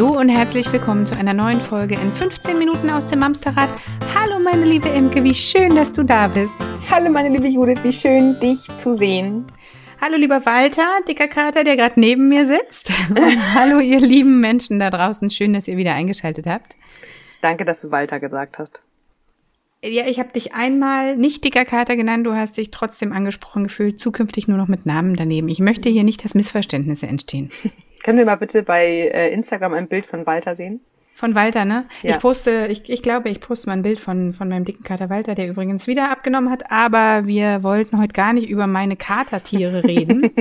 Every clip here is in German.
Hallo und herzlich willkommen zu einer neuen Folge in 15 Minuten aus dem Amsterrad. Hallo meine liebe Imke, wie schön, dass du da bist. Hallo meine liebe Judith, wie schön dich zu sehen. Hallo lieber Walter, dicker Kater, der gerade neben mir sitzt. Und hallo ihr lieben Menschen da draußen, schön, dass ihr wieder eingeschaltet habt. Danke, dass du Walter gesagt hast. Ja, ich habe dich einmal nicht dicker Kater genannt, du hast dich trotzdem angesprochen gefühlt, zukünftig nur noch mit Namen daneben. Ich möchte hier nicht, dass Missverständnisse entstehen. Können wir mal bitte bei äh, Instagram ein Bild von Walter sehen? Von Walter, ne? Ja. Ich poste, ich, ich glaube, ich poste mal ein Bild von, von meinem dicken Kater Walter, der übrigens wieder abgenommen hat, aber wir wollten heute gar nicht über meine Katertiere reden,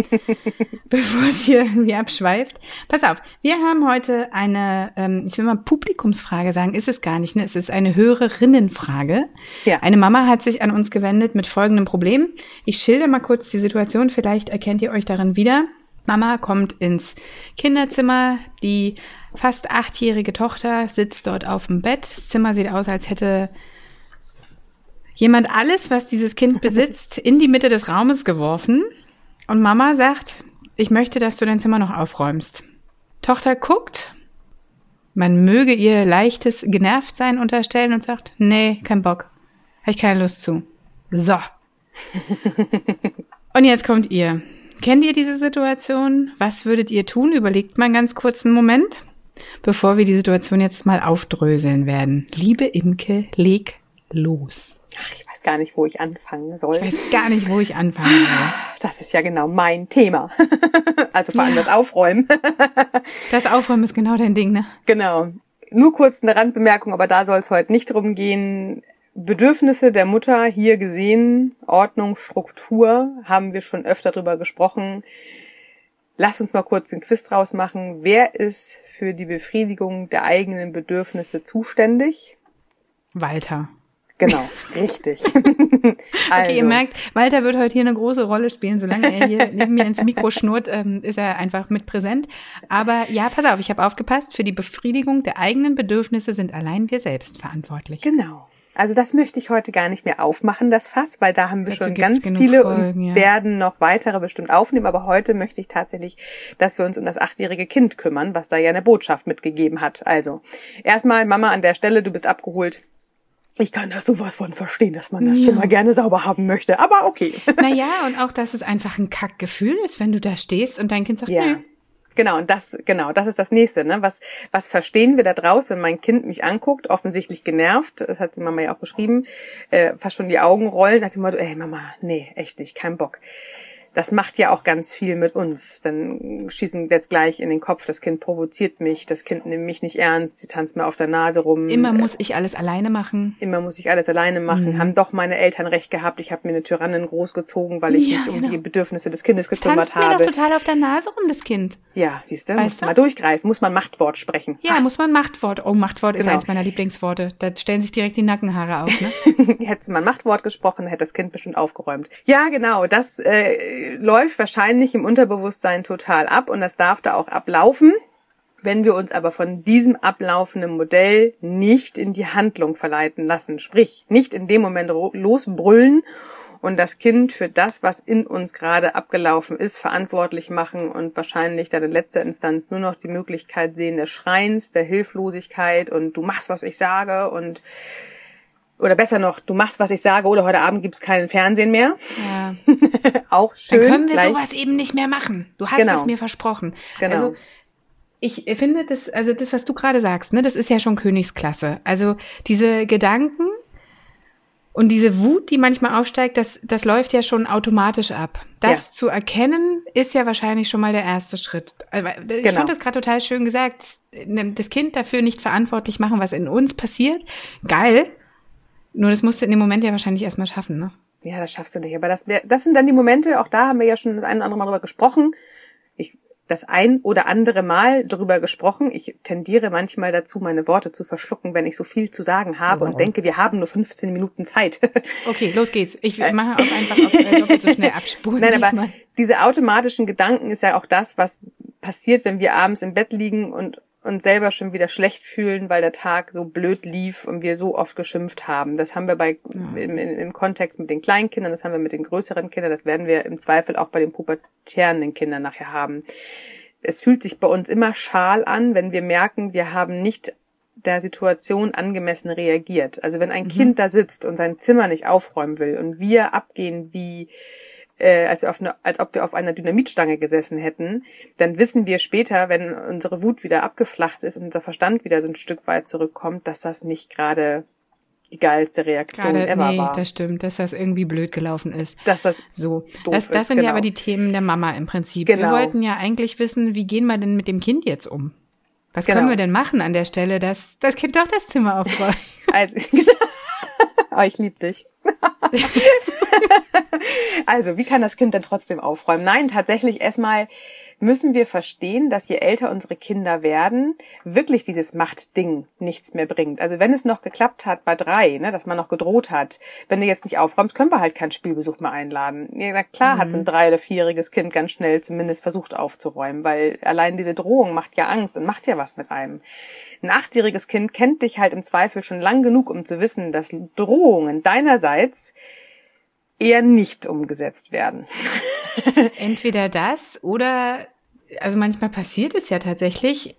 bevor es hier irgendwie abschweift. Pass auf, wir haben heute eine, ähm, ich will mal Publikumsfrage sagen, ist es gar nicht, ne? Es ist eine Hörerinnenfrage. Ja. Eine Mama hat sich an uns gewendet mit folgendem Problem. Ich schilder mal kurz die Situation, vielleicht erkennt ihr euch darin wieder. Mama kommt ins Kinderzimmer, die fast achtjährige Tochter sitzt dort auf dem Bett. Das Zimmer sieht aus, als hätte jemand alles, was dieses Kind besitzt, in die Mitte des Raumes geworfen. Und Mama sagt, ich möchte, dass du dein Zimmer noch aufräumst. Tochter guckt, man möge ihr leichtes Genervtsein unterstellen und sagt, nee, kein Bock. Habe ich keine Lust zu. So. und jetzt kommt ihr. Kennt ihr diese Situation? Was würdet ihr tun? Überlegt mal einen ganz kurzen Moment bevor wir die Situation jetzt mal aufdröseln werden. Liebe Imke, leg los. Ach, ich weiß gar nicht, wo ich anfangen soll. Ich weiß gar nicht, wo ich anfangen soll. Das ist ja genau mein Thema. also vor allem ja. das Aufräumen. das Aufräumen ist genau dein Ding, ne? Genau. Nur kurz eine Randbemerkung, aber da soll es heute nicht drum gehen. Bedürfnisse der Mutter hier gesehen, Ordnung, Struktur, haben wir schon öfter drüber gesprochen. Lass uns mal kurz den Quiz draus machen. Wer ist für die Befriedigung der eigenen Bedürfnisse zuständig? Walter. Genau, richtig. also. Okay, ihr also. merkt, Walter wird heute hier eine große Rolle spielen. Solange er hier neben mir ins Mikro schnurrt, ähm, ist er einfach mit präsent. Aber ja, pass auf, ich habe aufgepasst. Für die Befriedigung der eigenen Bedürfnisse sind allein wir selbst verantwortlich. Genau. Also das möchte ich heute gar nicht mehr aufmachen, das Fass, weil da haben wir Dazu schon ganz viele Folgen, und ja. werden noch weitere bestimmt aufnehmen. Aber heute möchte ich tatsächlich, dass wir uns um das achtjährige Kind kümmern, was da ja eine Botschaft mitgegeben hat. Also erstmal, Mama, an der Stelle, du bist abgeholt. Ich kann das sowas von verstehen, dass man das ja. Zimmer gerne sauber haben möchte, aber okay. Naja, und auch, dass es einfach ein Kackgefühl ist, wenn du da stehst und dein Kind sagt, ja. nee, Genau, und das, genau, das ist das nächste, ne? Was, was verstehen wir da draus, wenn mein Kind mich anguckt, offensichtlich genervt, das hat die Mama ja auch beschrieben, äh, fast schon die Augen rollen, nach dem Motto, ey Mama, nee, echt nicht, kein Bock das macht ja auch ganz viel mit uns. Dann schießen jetzt gleich in den Kopf, das Kind provoziert mich, das Kind nimmt mich nicht ernst, sie tanzt mir auf der Nase rum. Immer muss ich alles alleine machen. Immer muss ich alles alleine machen. Mhm. Haben doch meine Eltern recht gehabt. Ich habe mir eine Tyrannin großgezogen, weil ich ja, mich um genau. die Bedürfnisse des Kindes gekümmert habe. Mir doch total auf der Nase rum, das Kind. Ja, siehst du, muss mal durchgreifen, muss man Machtwort sprechen. Ja, Ach. muss man Machtwort. Oh, Machtwort genau. ist eins meiner Lieblingsworte. Da stellen sich direkt die Nackenhaare auf, ne? Hätte man Machtwort gesprochen, hätte das Kind bestimmt aufgeräumt. Ja, genau, das äh, läuft wahrscheinlich im Unterbewusstsein total ab und das darf da auch ablaufen. Wenn wir uns aber von diesem ablaufenden Modell nicht in die Handlung verleiten lassen, sprich nicht in dem Moment losbrüllen und das Kind für das, was in uns gerade abgelaufen ist, verantwortlich machen und wahrscheinlich dann in letzter Instanz nur noch die Möglichkeit sehen des Schreins, der Hilflosigkeit und du machst, was ich sage und oder besser noch, du machst, was ich sage, oder heute Abend gibt's keinen Fernsehen mehr. Ja. Auch schön. Dann können wir gleich. sowas eben nicht mehr machen. Du hast genau. es mir versprochen. Genau. Also, ich finde das, also das, was du gerade sagst, ne, das ist ja schon Königsklasse. Also diese Gedanken und diese Wut, die manchmal aufsteigt, das, das läuft ja schon automatisch ab. Das ja. zu erkennen, ist ja wahrscheinlich schon mal der erste Schritt. Ich genau. fand das gerade total schön gesagt. Das Kind dafür nicht verantwortlich machen, was in uns passiert. Geil. Nur das musst du in dem Moment ja wahrscheinlich erstmal schaffen, ne? Ja, das schaffst du nicht. Aber das, das sind dann die Momente, auch da haben wir ja schon das ein oder andere Mal drüber gesprochen. Ich, das ein oder andere Mal drüber gesprochen. Ich tendiere manchmal dazu, meine Worte zu verschlucken, wenn ich so viel zu sagen habe oh, und denke, wir haben nur 15 Minuten Zeit. Okay, los geht's. Ich mache auch einfach auf, äh, doppelt so schnell abspulen. Nein, aber diese automatischen Gedanken ist ja auch das, was passiert, wenn wir abends im Bett liegen und uns selber schon wieder schlecht fühlen, weil der Tag so blöd lief und wir so oft geschimpft haben. Das haben wir bei ja. im, im, Kontext mit den Kleinkindern, das haben wir mit den größeren Kindern, das werden wir im Zweifel auch bei den pubertären Kindern nachher haben. es fühlt sich bei uns immer schal an, wenn wir merken, wir haben nicht der Situation angemessen reagiert. Also wenn ein mhm. Kind da sitzt und sein Zimmer nicht aufräumen will und wir abgehen wie äh, als, auf eine, als ob wir auf einer Dynamitstange gesessen hätten, dann wissen wir später, wenn unsere Wut wieder abgeflacht ist und unser Verstand wieder so ein Stück weit zurückkommt, dass das nicht gerade die geilste Reaktion Gerade, ever nee, war. das stimmt, dass das irgendwie blöd gelaufen ist. Dass das so. doof Das, das ist, sind genau. ja aber die Themen der Mama im Prinzip. Genau. Wir wollten ja eigentlich wissen, wie gehen wir denn mit dem Kind jetzt um? Was Genau. können wir denn machen an der Stelle, dass das Kind doch das Zimmer aufräumt? Also, oh, ich lieb dich. also, wie kann das Kind denn trotzdem aufräumen? Nein, tatsächlich erstmal müssen wir verstehen, dass je älter unsere Kinder werden, wirklich dieses Machtding nichts mehr bringt. Also wenn es noch geklappt hat bei drei, ne, dass man noch gedroht hat, wenn du jetzt nicht aufräumst, können wir halt keinen Spielbesuch mehr einladen. Ja, na klar hat so ein drei- oder vierjähriges Kind ganz schnell zumindest versucht aufzuräumen, weil allein diese Drohung macht ja Angst und macht ja was mit einem. Ein achtjähriges Kind kennt dich halt im Zweifel schon lang genug, um zu wissen, dass Drohungen deinerseits eher nicht umgesetzt werden. Entweder das oder, also manchmal passiert es ja tatsächlich,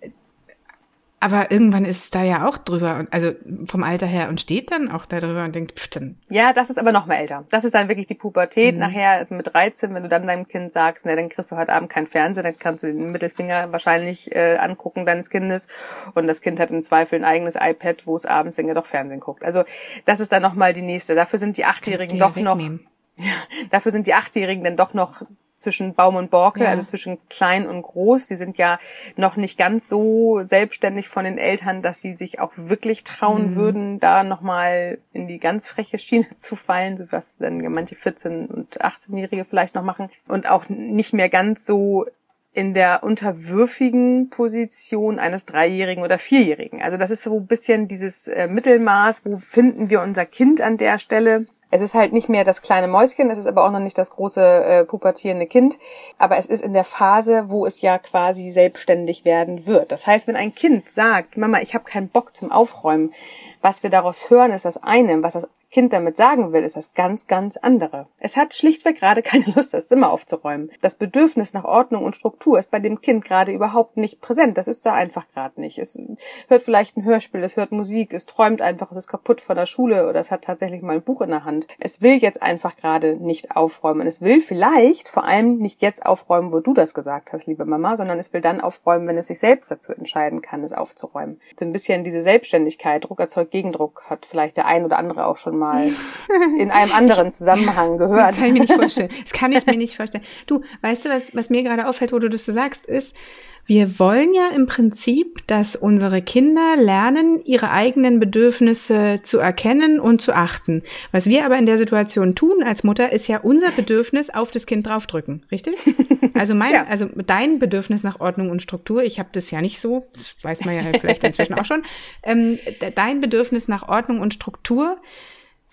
aber irgendwann ist es da ja auch drüber, und- also vom Alter her und steht dann auch da drüber und denkt, pff, dann Ja, das ist aber noch mal älter. Das ist dann wirklich die Pubertät. Mhm. Nachher, also mit 13, wenn du dann deinem Kind sagst, ne, dann kriegst du heute Abend kein Fernsehen, dann kannst du den Mittelfinger wahrscheinlich äh, angucken deines Kindes. Und das Kind hat im Zweifel ein eigenes iPad, wo es abends dann ja doch Fernsehen guckt. Also das ist dann noch mal die nächste. Dafür sind die Achtjährigen doch noch, wegnehmen. dafür sind die Achtjährigen dann doch noch zwischen Baum und Borke, Ja. also zwischen klein und groß. Die sind ja noch nicht ganz so selbstständig von den Eltern, dass sie sich auch wirklich trauen Mhm. würden, da nochmal in die ganz freche Schiene zu fallen, so was dann manche 14- und 18-Jährige vielleicht noch machen. Und auch nicht mehr ganz so in der unterwürfigen Position eines Dreijährigen oder Vierjährigen. Also das ist so ein bisschen dieses äh, Mittelmaß, wo finden wir unser Kind an der Stelle? Es ist halt nicht mehr das kleine Mäuschen, es ist aber auch noch nicht das große äh, pubertierende Kind, aber es ist in der Phase, wo es ja quasi selbstständig werden wird. Das heißt, wenn ein Kind sagt, Mama, ich habe keinen Bock zum Aufräumen, was wir daraus hören, ist das eine, was das Kind damit sagen will, ist das ganz, ganz andere. Es hat schlichtweg gerade keine Lust, das Zimmer aufzuräumen. Das Bedürfnis nach Ordnung und Struktur ist bei dem Kind gerade überhaupt nicht präsent. Das ist da einfach gerade nicht. Es hört vielleicht ein Hörspiel, es hört Musik, es träumt einfach, es ist kaputt von der Schule oder es hat tatsächlich mal ein Buch in der Hand. Es will jetzt einfach gerade nicht aufräumen. Es will vielleicht vor allem nicht jetzt aufräumen, wo du das gesagt hast, liebe Mama, sondern es will dann aufräumen, wenn es sich selbst dazu entscheiden kann, es aufzuräumen. So ein bisschen diese Selbstständigkeit, Druck erzeugt Gegendruck, hat vielleicht der ein oder andere auch schon mal in einem anderen Zusammenhang gehört. Das kann ich mir nicht vorstellen. Das kann ich mir nicht vorstellen. Du, weißt du, was, was mir gerade auffällt, wo du das so sagst, ist, wir wollen ja im Prinzip, dass unsere Kinder lernen, ihre eigenen Bedürfnisse zu erkennen und zu achten. Was wir aber in der Situation tun als Mutter, ist ja unser Bedürfnis auf das Kind draufdrücken, richtig? Also mein, Ja. also dein Bedürfnis nach Ordnung und Struktur, ich habe das ja nicht so, das weiß man ja vielleicht inzwischen auch schon. Ähm, de- dein Bedürfnis nach Ordnung und Struktur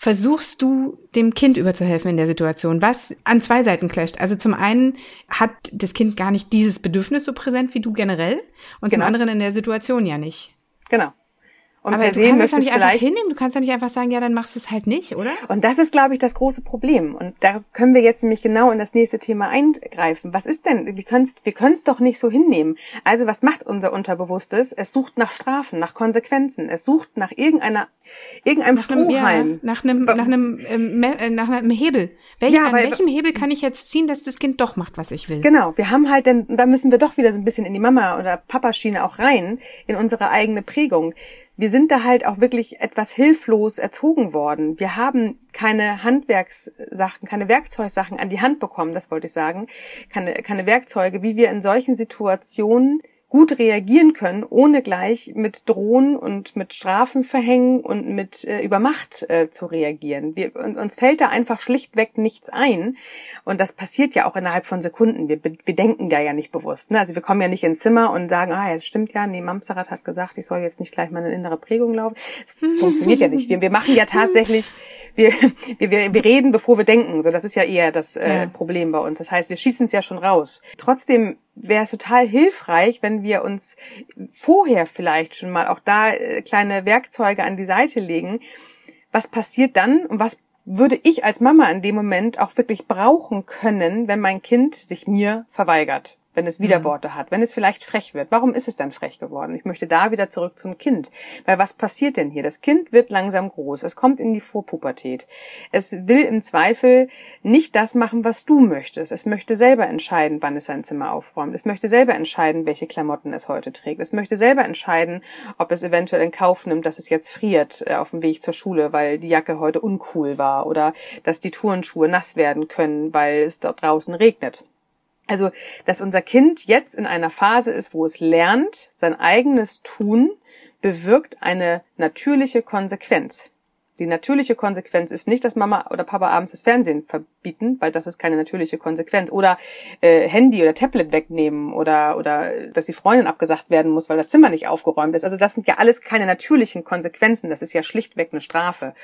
versuchst du dem Kind überzuhelfen in der Situation, was an zwei Seiten clasht. Also zum einen hat das Kind gar nicht dieses Bedürfnis so präsent wie du generell und Genau. zum anderen in der Situation ja nicht. Genau. Und Aber per se kannst es möchte ja nicht vielleicht hinnehmen, du kannst ja nicht einfach sagen, ja, dann machst du es halt nicht, oder? Und das ist, glaube ich, das große Problem. Und da können wir jetzt nämlich genau in das nächste Thema eingreifen. Was ist denn, wir können es wir können's doch nicht so hinnehmen. Also was macht unser Unterbewusstes? Es sucht nach Strafen, nach Konsequenzen. Es sucht nach irgendeiner, irgendeinem Nach einem, ja, Strohhalm. nach einem, nach einem, ähm, äh, nach einem Hebel. Welch, Ja, an weil- welchem Hebel kann ich jetzt ziehen, dass das Kind doch macht, was ich will? Genau, wir haben halt, denn da müssen wir doch wieder so ein bisschen in die Mama- oder Papaschiene auch rein, in unsere eigene Prägung. Wir sind da halt auch wirklich etwas hilflos erzogen worden. Wir haben keine Handwerkssachen, keine Werkzeugsachen an die Hand bekommen, das wollte ich sagen. Keine, keine Werkzeuge, wie wir in solchen Situationen gut reagieren können, ohne gleich mit Drohen und mit Strafen verhängen und mit äh, Übermacht äh, zu reagieren. Wir, uns fällt da einfach schlichtweg nichts ein. Und das passiert ja auch innerhalb von Sekunden. Wir, wir denken da ja nicht bewusst. Ne? Also wir kommen ja nicht ins Zimmer und sagen, ah, ja, stimmt ja, nee, Mamsarat hat gesagt, ich soll jetzt nicht gleich meine innere Prägung laufen. Das funktioniert ja nicht. Wir, wir machen ja tatsächlich, wir, wir, wir, wir reden, bevor wir denken. So, das ist ja eher das äh, Ja. Problem bei uns. Das heißt, wir schießen es ja schon raus. Trotzdem wäre es total hilfreich, wenn wir uns vorher vielleicht schon mal auch da äh, kleine Werkzeuge an die Seite legen. Was passiert dann und was würde ich als Mama in dem Moment auch wirklich brauchen können, wenn mein Kind sich mir verweigert? Wenn es Widerworte hat, wenn es vielleicht frech wird. Warum ist es dann frech geworden? Ich möchte da wieder zurück zum Kind. Weil was passiert denn hier? Das Kind wird langsam groß. Es kommt in die Vorpubertät. Es will im Zweifel nicht das machen, was du möchtest. Es möchte selber entscheiden, wann es sein Zimmer aufräumt. Es möchte selber entscheiden, welche Klamotten es heute trägt. Es möchte selber entscheiden, ob es eventuell in Kauf nimmt, dass es jetzt friert äh, auf dem Weg zur Schule, weil die Jacke heute uncool war oder dass die Turnschuhe nass werden können, weil es dort draußen regnet. Also, dass unser Kind jetzt in einer Phase ist, wo es lernt, sein eigenes Tun bewirkt eine natürliche Konsequenz. Die natürliche Konsequenz ist nicht, dass Mama oder Papa abends das Fernsehen verbieten, weil das ist keine natürliche Konsequenz. Oder äh, Handy oder Tablet wegnehmen oder, oder dass die Freundin abgesagt werden muss, weil das Zimmer nicht aufgeräumt ist. Also das sind ja alles keine natürlichen Konsequenzen. Das ist ja schlichtweg eine Strafe.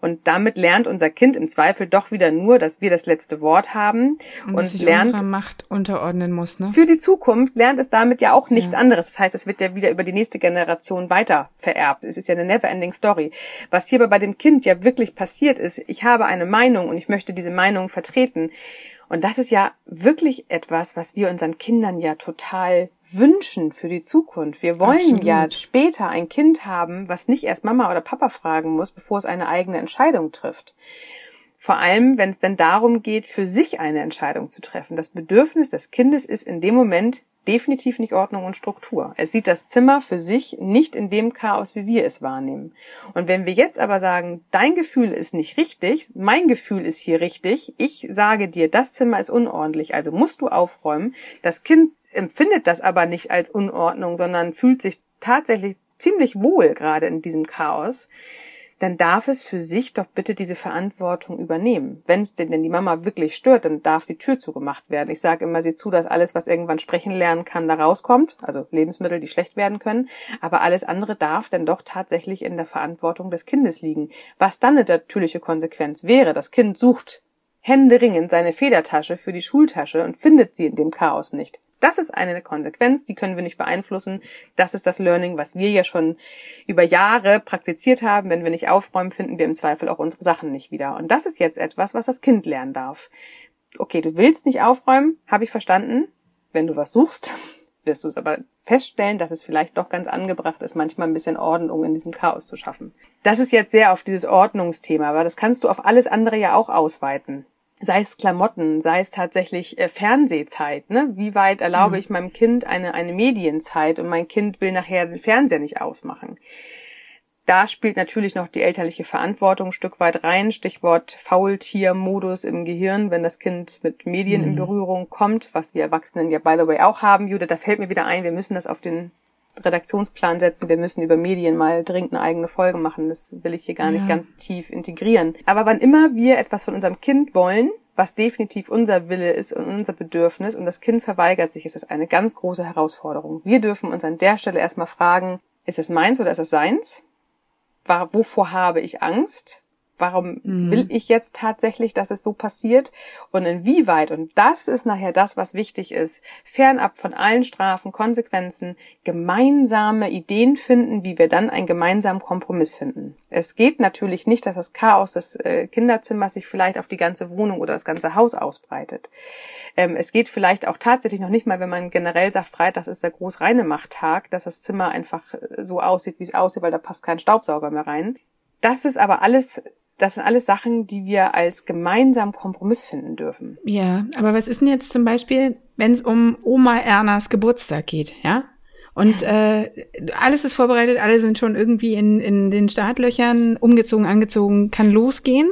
Und damit lernt unser Kind im Zweifel doch wieder nur, dass wir das letzte Wort haben und, und lernt Macht unterordnen muss. Ne? Für die Zukunft lernt es damit ja auch nichts ja. anderes. Das heißt, es wird ja wieder über die nächste Generation weiter vererbt. Es ist ja eine never-ending Story. Was hierbei bei dem Kind ja wirklich passiert ist, ich habe eine Meinung und ich möchte diese Meinung vertreten. Und das ist ja wirklich etwas, was wir unseren Kindern ja total wünschen für die Zukunft. Wir wollen Absolut. ja später ein Kind haben, was nicht erst Mama oder Papa fragen muss, bevor es eine eigene Entscheidung trifft. Vor allem, wenn es denn darum geht, für sich eine Entscheidung zu treffen. Das Bedürfnis des Kindes ist in dem Moment definitiv nicht Ordnung und Struktur. Es sieht das Zimmer für sich nicht in dem Chaos, wie wir es wahrnehmen. Und wenn wir jetzt aber sagen, dein Gefühl ist nicht richtig, mein Gefühl ist hier richtig, ich sage dir, das Zimmer ist unordentlich, also musst du aufräumen. Das Kind empfindet das aber nicht als Unordnung, sondern fühlt sich tatsächlich ziemlich wohl gerade in diesem Chaos dann darf es für sich doch bitte diese Verantwortung übernehmen. Wenn es denn, die Mama wirklich stört, dann darf die Tür zugemacht werden. Ich sage immer, sieh zu, dass alles, was irgendwann sprechen lernen kann, da rauskommt. Also Lebensmittel, die schlecht werden können. Aber alles andere darf dann doch tatsächlich in der Verantwortung des Kindes liegen. Was dann eine natürliche Konsequenz wäre, das Kind sucht händeringend seine Federtasche für die Schultasche und findet sie in dem Chaos nicht. Das ist eine Konsequenz, die können wir nicht beeinflussen. Das ist das Learning, was wir ja schon über Jahre praktiziert haben. Wenn wir nicht aufräumen, finden wir im Zweifel auch unsere Sachen nicht wieder. Und das ist jetzt etwas, was das Kind lernen darf. Okay, du willst nicht aufräumen, habe ich verstanden. Wenn du was suchst, wirst du es aber feststellen, dass es vielleicht doch ganz angebracht ist, manchmal ein bisschen Ordnung in diesem Chaos zu schaffen. Das ist jetzt sehr auf dieses Ordnungsthema, aber das kannst du auf alles andere ja auch ausweiten sei es Klamotten, sei es tatsächlich äh, Fernsehzeit. Ne? Wie weit erlaube mhm. ich meinem Kind eine, eine Medienzeit und mein Kind will nachher den Fernseher nicht ausmachen? Da spielt natürlich noch die elterliche Verantwortung ein Stück weit rein. Stichwort Faultiermodus im Gehirn, wenn das Kind mit Medien mhm. in Berührung kommt, was wir Erwachsenen ja by the way auch haben. Jude, da fällt mir wieder ein, wir müssen das auf den Redaktionsplan setzen, wir müssen über Medien mal dringend eine eigene Folge machen. Das will ich hier gar nicht ganz tief integrieren. Aber wann immer wir etwas von unserem Kind wollen, was definitiv unser Wille ist und unser Bedürfnis und das Kind verweigert sich, ist das eine ganz große Herausforderung. Wir dürfen uns an der Stelle erstmal fragen, ist es meins oder ist es seins? Wovor habe ich Angst? Warum mhm. will ich jetzt tatsächlich, dass es so passiert? Und inwieweit, und das ist nachher das, was wichtig ist, fernab von allen Strafen, Konsequenzen, gemeinsame Ideen finden, wie wir dann einen gemeinsamen Kompromiss finden. Es geht natürlich nicht, dass das Chaos des äh, Kinderzimmers sich vielleicht auf die ganze Wohnung oder das ganze Haus ausbreitet. Ähm, es geht vielleicht auch tatsächlich noch nicht mal, wenn man generell sagt, Freitag ist der Großreinemacht-Tag, dass das Zimmer einfach äh, so aussieht, wie es aussieht, weil da passt kein Staubsauger mehr rein. Das ist aber alles das sind alles Sachen, die wir als gemeinsamen Kompromiss finden dürfen. Ja, aber was ist denn jetzt zum Beispiel, wenn es um Oma Ernas Geburtstag geht, ja? Und äh, alles ist vorbereitet, alle sind schon irgendwie in, in den Startlöchern, umgezogen, angezogen, kann losgehen.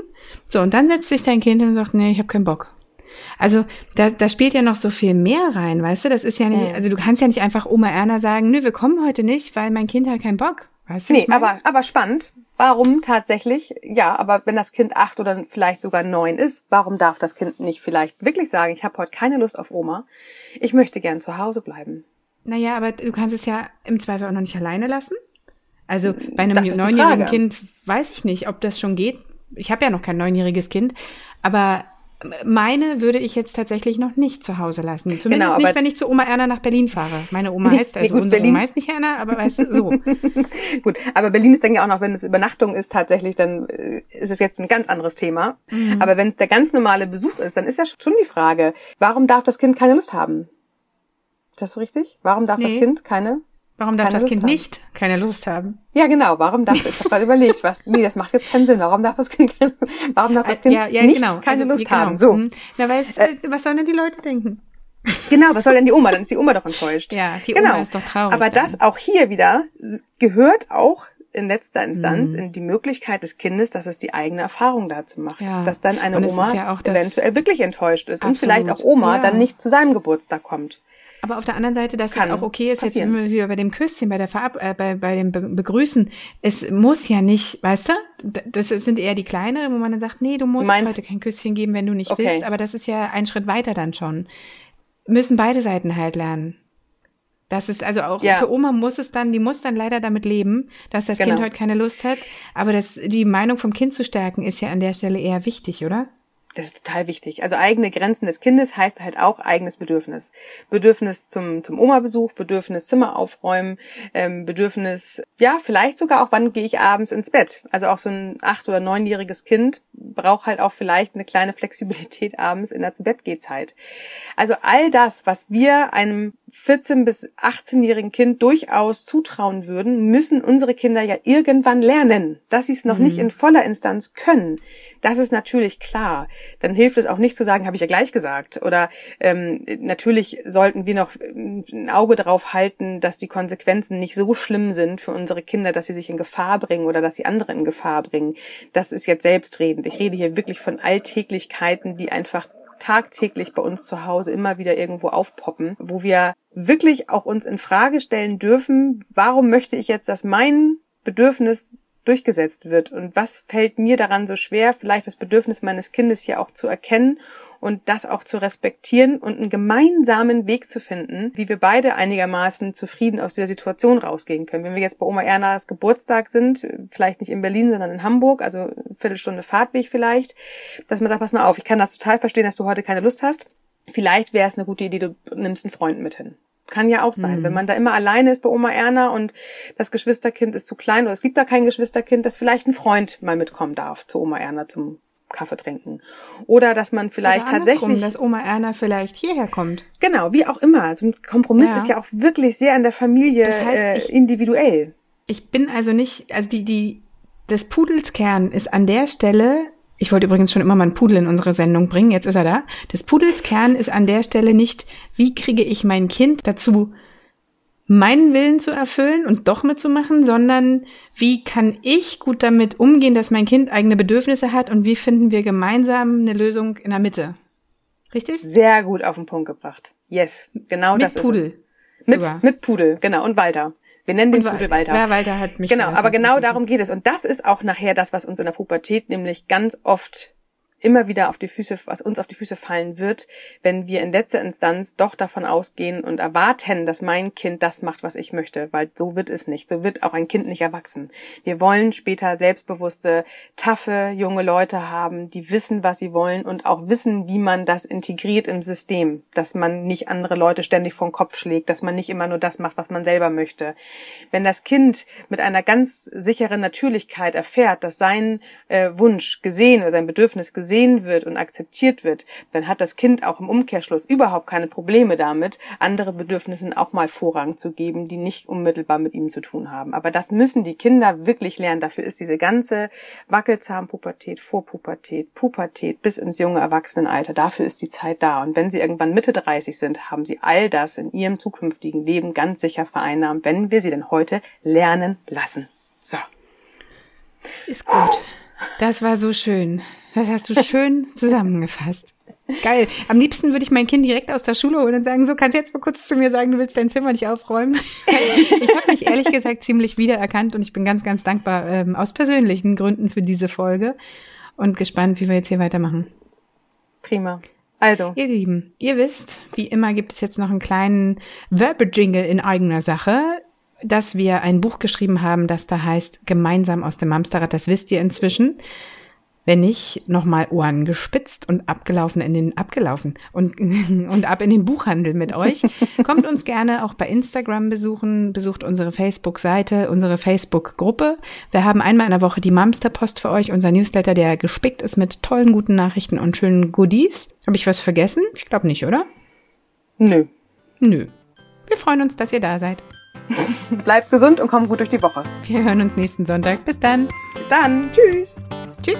So, und dann setzt sich dein Kind und sagt, nee, ich habe keinen Bock. Also da, da spielt ja noch so viel mehr rein, weißt du? Das ist ja nicht, also du kannst ja nicht einfach Oma Erna sagen, nö, wir kommen heute nicht, weil mein Kind hat keinen Bock. Weißt du, nee, aber, aber spannend. Warum tatsächlich? Ja, aber wenn das Kind acht oder vielleicht sogar neun ist, warum darf das Kind nicht vielleicht wirklich sagen, ich habe heute keine Lust auf Oma, ich möchte gern zu Hause bleiben? Naja, aber du kannst es ja im Zweifel auch noch nicht alleine lassen. Also bei einem neunjährigen Kind weiß ich nicht, ob das schon geht. Ich habe ja noch kein neunjähriges Kind, aber meine würde ich jetzt tatsächlich noch nicht zu Hause lassen. Zumindest genau, nicht, wenn ich zu Oma Erna nach Berlin fahre. Meine Oma heißt, also nee, gut, unsere Berlin. Oma heißt nicht Erna, aber weißt du, so. gut, aber Berlin ist dann ja auch noch, wenn es Übernachtung ist, tatsächlich, dann äh, ist es jetzt ein ganz anderes Thema. Mhm. Aber wenn es der ganz normale Besuch ist, dann ist ja schon die Frage, warum darf das Kind keine Lust haben? das so richtig? Warum darf nee. das Kind keine Warum darf das Kind haben? nicht keine Lust haben? Ja, genau. Warum darf ich habe gerade überlegt, was? Nee, das macht jetzt keinen Sinn. Warum darf das Kind, warum darf das Kind ja, ja, nicht genau. keine also, Lust genau. haben? So. Mhm. Na, weil äh, was sollen denn die Leute denken? Genau, was soll denn die Oma? Dann ist die Oma doch enttäuscht. Ja, die genau. Oma ist doch traurig. Aber dann. das auch hier wieder gehört auch in letzter Instanz mhm. in die Möglichkeit des Kindes, dass es die eigene Erfahrung dazu macht. Ja. Dass dann eine Oma ja eventuell wirklich enttäuscht ist Absolut. und vielleicht auch Oma ja. dann nicht zu seinem Geburtstag kommt. Aber auf der anderen Seite, dass Kann es auch okay ist, passieren. jetzt immer wieder bei dem Küsschen, bei der Verab äh, bei, bei dem Be Begrüßen. Es muss ja nicht, weißt du? Das sind eher die kleineren, wo man dann sagt, nee, du musst Meinst, heute kein Küsschen geben, wenn du nicht okay. willst. Aber das ist ja ein Schritt weiter dann schon. Müssen beide Seiten halt lernen. Das ist also auch ja. für Oma muss es dann, die muss dann leider damit leben, dass das genau. Kind heute keine Lust hat. Aber das, die Meinung vom Kind zu stärken, ist ja an der Stelle eher wichtig, oder? Das ist total wichtig. Also eigene Grenzen des Kindes heißt halt auch eigenes Bedürfnis. Bedürfnis zum, zum Oma-Besuch, Bedürfnis Zimmer aufräumen, ähm, Bedürfnis, ja, vielleicht sogar auch, wann gehe ich abends ins Bett. Also auch so ein acht- oder neunjähriges Kind braucht halt auch vielleicht eine kleine Flexibilität abends in der Zu-Bett-Gehzeit. Also all das, was wir einem 14- bis 18-jährigen Kind durchaus zutrauen würden, müssen unsere Kinder ja irgendwann lernen. Dass sie es noch mhm. nicht in voller Instanz können, das ist natürlich klar. Dann hilft es auch nicht zu sagen, habe ich ja gleich gesagt. Oder ähm, natürlich sollten wir noch ein Auge darauf halten, dass die Konsequenzen nicht so schlimm sind für unsere Kinder, dass sie sich in Gefahr bringen oder dass sie andere in Gefahr bringen. Das ist jetzt selbstredend. Ich rede hier wirklich von Alltäglichkeiten, die einfach tagtäglich bei uns zu Hause immer wieder irgendwo aufpoppen, wo wir wirklich auch uns in Frage stellen dürfen, warum möchte ich jetzt, dass mein Bedürfnis durchgesetzt wird und was fällt mir daran so schwer, vielleicht das Bedürfnis meines Kindes hier auch zu erkennen und das auch zu respektieren und einen gemeinsamen Weg zu finden, wie wir beide einigermaßen zufrieden aus dieser Situation rausgehen können. Wenn wir jetzt bei Oma Ernas Geburtstag sind, vielleicht nicht in Berlin, sondern in Hamburg, also eine Viertelstunde Fahrtweg vielleicht, dass man sagt, pass mal auf, ich kann das total verstehen, dass du heute keine Lust hast. Vielleicht wäre es eine gute Idee, du nimmst einen Freund mit hin. Kann ja auch sein. Mhm. Wenn man da immer alleine ist bei Oma Erna und das Geschwisterkind ist zu klein oder es gibt da kein Geschwisterkind, dass vielleicht ein Freund mal mitkommen darf zu Oma Erna zum Kaffee trinken. Oder dass man vielleicht Oder tatsächlich. dass Oma Erna vielleicht hierher kommt. Genau, wie auch immer. Also ein Kompromiss ja. ist ja auch wirklich sehr an der Familie das heißt, äh, ich, individuell. Ich bin also nicht, also die, die, des Pudels Kern ist an der Stelle, ich wollte übrigens schon immer mal einen Pudel in unsere Sendung bringen, jetzt ist er da. Des Pudels Kern ist an der Stelle nicht, wie kriege ich mein Kind dazu, meinen Willen zu erfüllen und doch mitzumachen, sondern wie kann ich gut damit umgehen, dass mein Kind eigene Bedürfnisse hat und wie finden wir gemeinsam eine Lösung in der Mitte. Richtig? Sehr gut auf den Punkt gebracht. Yes, genau mit das Pudel. ist es. Mit Pudel. Mit Pudel, genau. Und Walter. Wir nennen den Pudel Walter. Ja, Walter hat mich. Genau, aber genau darum geht es. Und das ist auch nachher das, was uns in der Pubertät nämlich ganz oft immer wieder auf die Füße, was uns auf die Füße fallen wird, wenn wir in letzter Instanz doch davon ausgehen und erwarten, dass mein Kind das macht, was ich möchte, weil so wird es nicht. So wird auch ein Kind nicht erwachsen. Wir wollen später selbstbewusste, taffe junge Leute haben, die wissen, was sie wollen und auch wissen, wie man das integriert im System, dass man nicht andere Leute ständig vor den Kopf schlägt, dass man nicht immer nur das macht, was man selber möchte. Wenn das Kind mit einer ganz sicheren Natürlichkeit erfährt, dass sein äh, Wunsch gesehen oder sein Bedürfnis gesehen gesehen wird und akzeptiert wird, dann hat das Kind auch im Umkehrschluss überhaupt keine Probleme damit, andere Bedürfnissen auch mal Vorrang zu geben, die nicht unmittelbar mit ihm zu tun haben. Aber das müssen die Kinder wirklich lernen. Dafür ist diese ganze Wackelzahnpubertät, Vorpubertät, Pubertät bis ins junge Erwachsenenalter, dafür ist die Zeit da. Und wenn sie irgendwann Mitte 30 sind, haben sie all das in ihrem zukünftigen Leben ganz sicher vereinnahmt, wenn wir sie denn heute lernen lassen. So. Ist gut. Das war so schön. Das hast du schön zusammengefasst. Geil. Am liebsten würde ich mein Kind direkt aus der Schule holen und sagen, so kannst du jetzt mal kurz zu mir sagen, du willst dein Zimmer nicht aufräumen. ich habe mich ehrlich gesagt ziemlich wiedererkannt und ich bin ganz, ganz dankbar ähm, aus persönlichen Gründen für diese Folge und gespannt, wie wir jetzt hier weitermachen. Prima. Also. Ihr Lieben, ihr wisst, wie immer gibt es jetzt noch einen kleinen Werbejingle in eigener Sache dass wir ein Buch geschrieben haben, das da heißt Gemeinsam aus dem Amsterrad. Das wisst ihr inzwischen. Wenn nicht, nochmal Ohren gespitzt und abgelaufen in den, abgelaufen und, und ab in den Buchhandel mit euch. Kommt uns gerne auch bei Instagram besuchen, besucht unsere Facebook-Seite, unsere Facebook-Gruppe. Wir haben einmal in der Woche die Mamsterpost für euch, unser Newsletter, der gespickt ist mit tollen, guten Nachrichten und schönen Goodies. Habe ich was vergessen? Ich glaube nicht, oder? Nö. Nö. Wir freuen uns, dass ihr da seid. Bleibt gesund und kommt gut durch die Woche. Wir hören uns nächsten Sonntag. Bis dann. Bis dann. Tschüss. Tschüss.